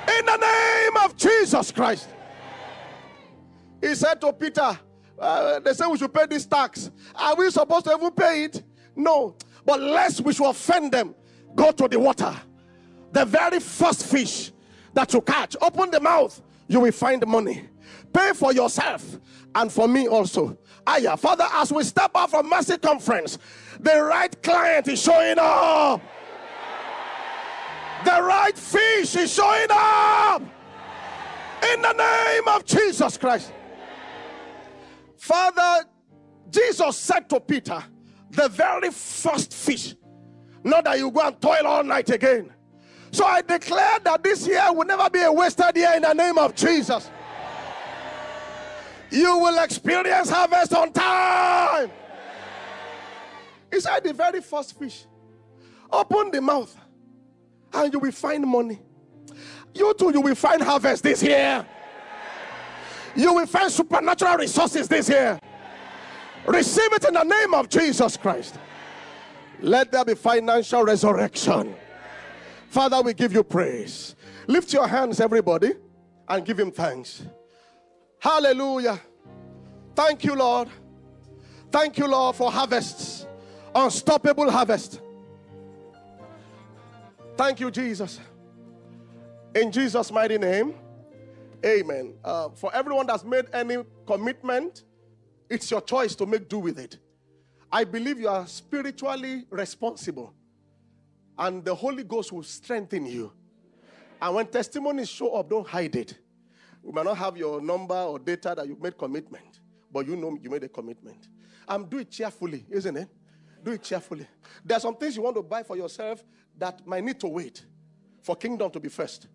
in the name of Jesus Christ. He said to Peter, uh, They say we should pay this tax. Are we supposed to even pay it? No. But lest we should offend them, go to the water. The very first fish that you catch, open the mouth, you will find money. Pay for yourself and for me also. Aya, Father, as we step out from Mercy Conference, the right client is showing up. The right fish is showing up. In the name of Jesus Christ. Father, Jesus said to Peter, the very first fish, not that you go and toil all night again. So I declare that this year will never be a wasted year in the name of Jesus. You will experience harvest on time. He said, the very first fish, open the mouth and you will find money. You too, you will find harvest this year. You will find supernatural resources this year. Receive it in the name of Jesus Christ. Let there be financial resurrection. Father, we give you praise. Lift your hands, everybody, and give him thanks. Hallelujah. Thank you, Lord. Thank you, Lord, for harvests, unstoppable harvest. Thank you, Jesus. In Jesus' mighty name, amen. Uh, for everyone that's made any commitment, it's your choice to make do with it. I believe you are spiritually responsible, and the Holy Ghost will strengthen you. And when testimonies show up, don't hide it. We might not have your number or data that you made commitment, but you know you made a commitment. And do it cheerfully, isn't it? Do it cheerfully. There are some things you want to buy for yourself that might need to wait for kingdom to be first.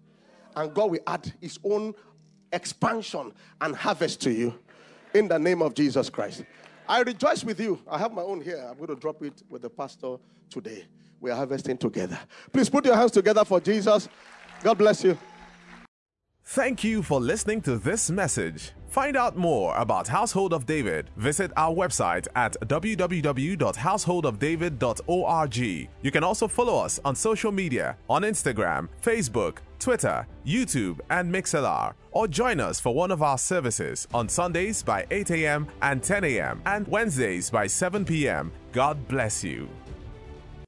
And God will add his own expansion and harvest to you in the name of Jesus Christ. I rejoice with you. I have my own here. I'm going to drop it with the pastor today. We are harvesting together. Please put your hands together for Jesus. God bless you. Thank you for listening to this message. Find out more about Household of David. Visit our website at www.householdofdavid.org. You can also follow us on social media on Instagram, Facebook, Twitter, YouTube, and Mixlr. Or join us for one of our services on Sundays by 8 a.m. and 10 a.m. and Wednesdays by 7 p.m. God bless you.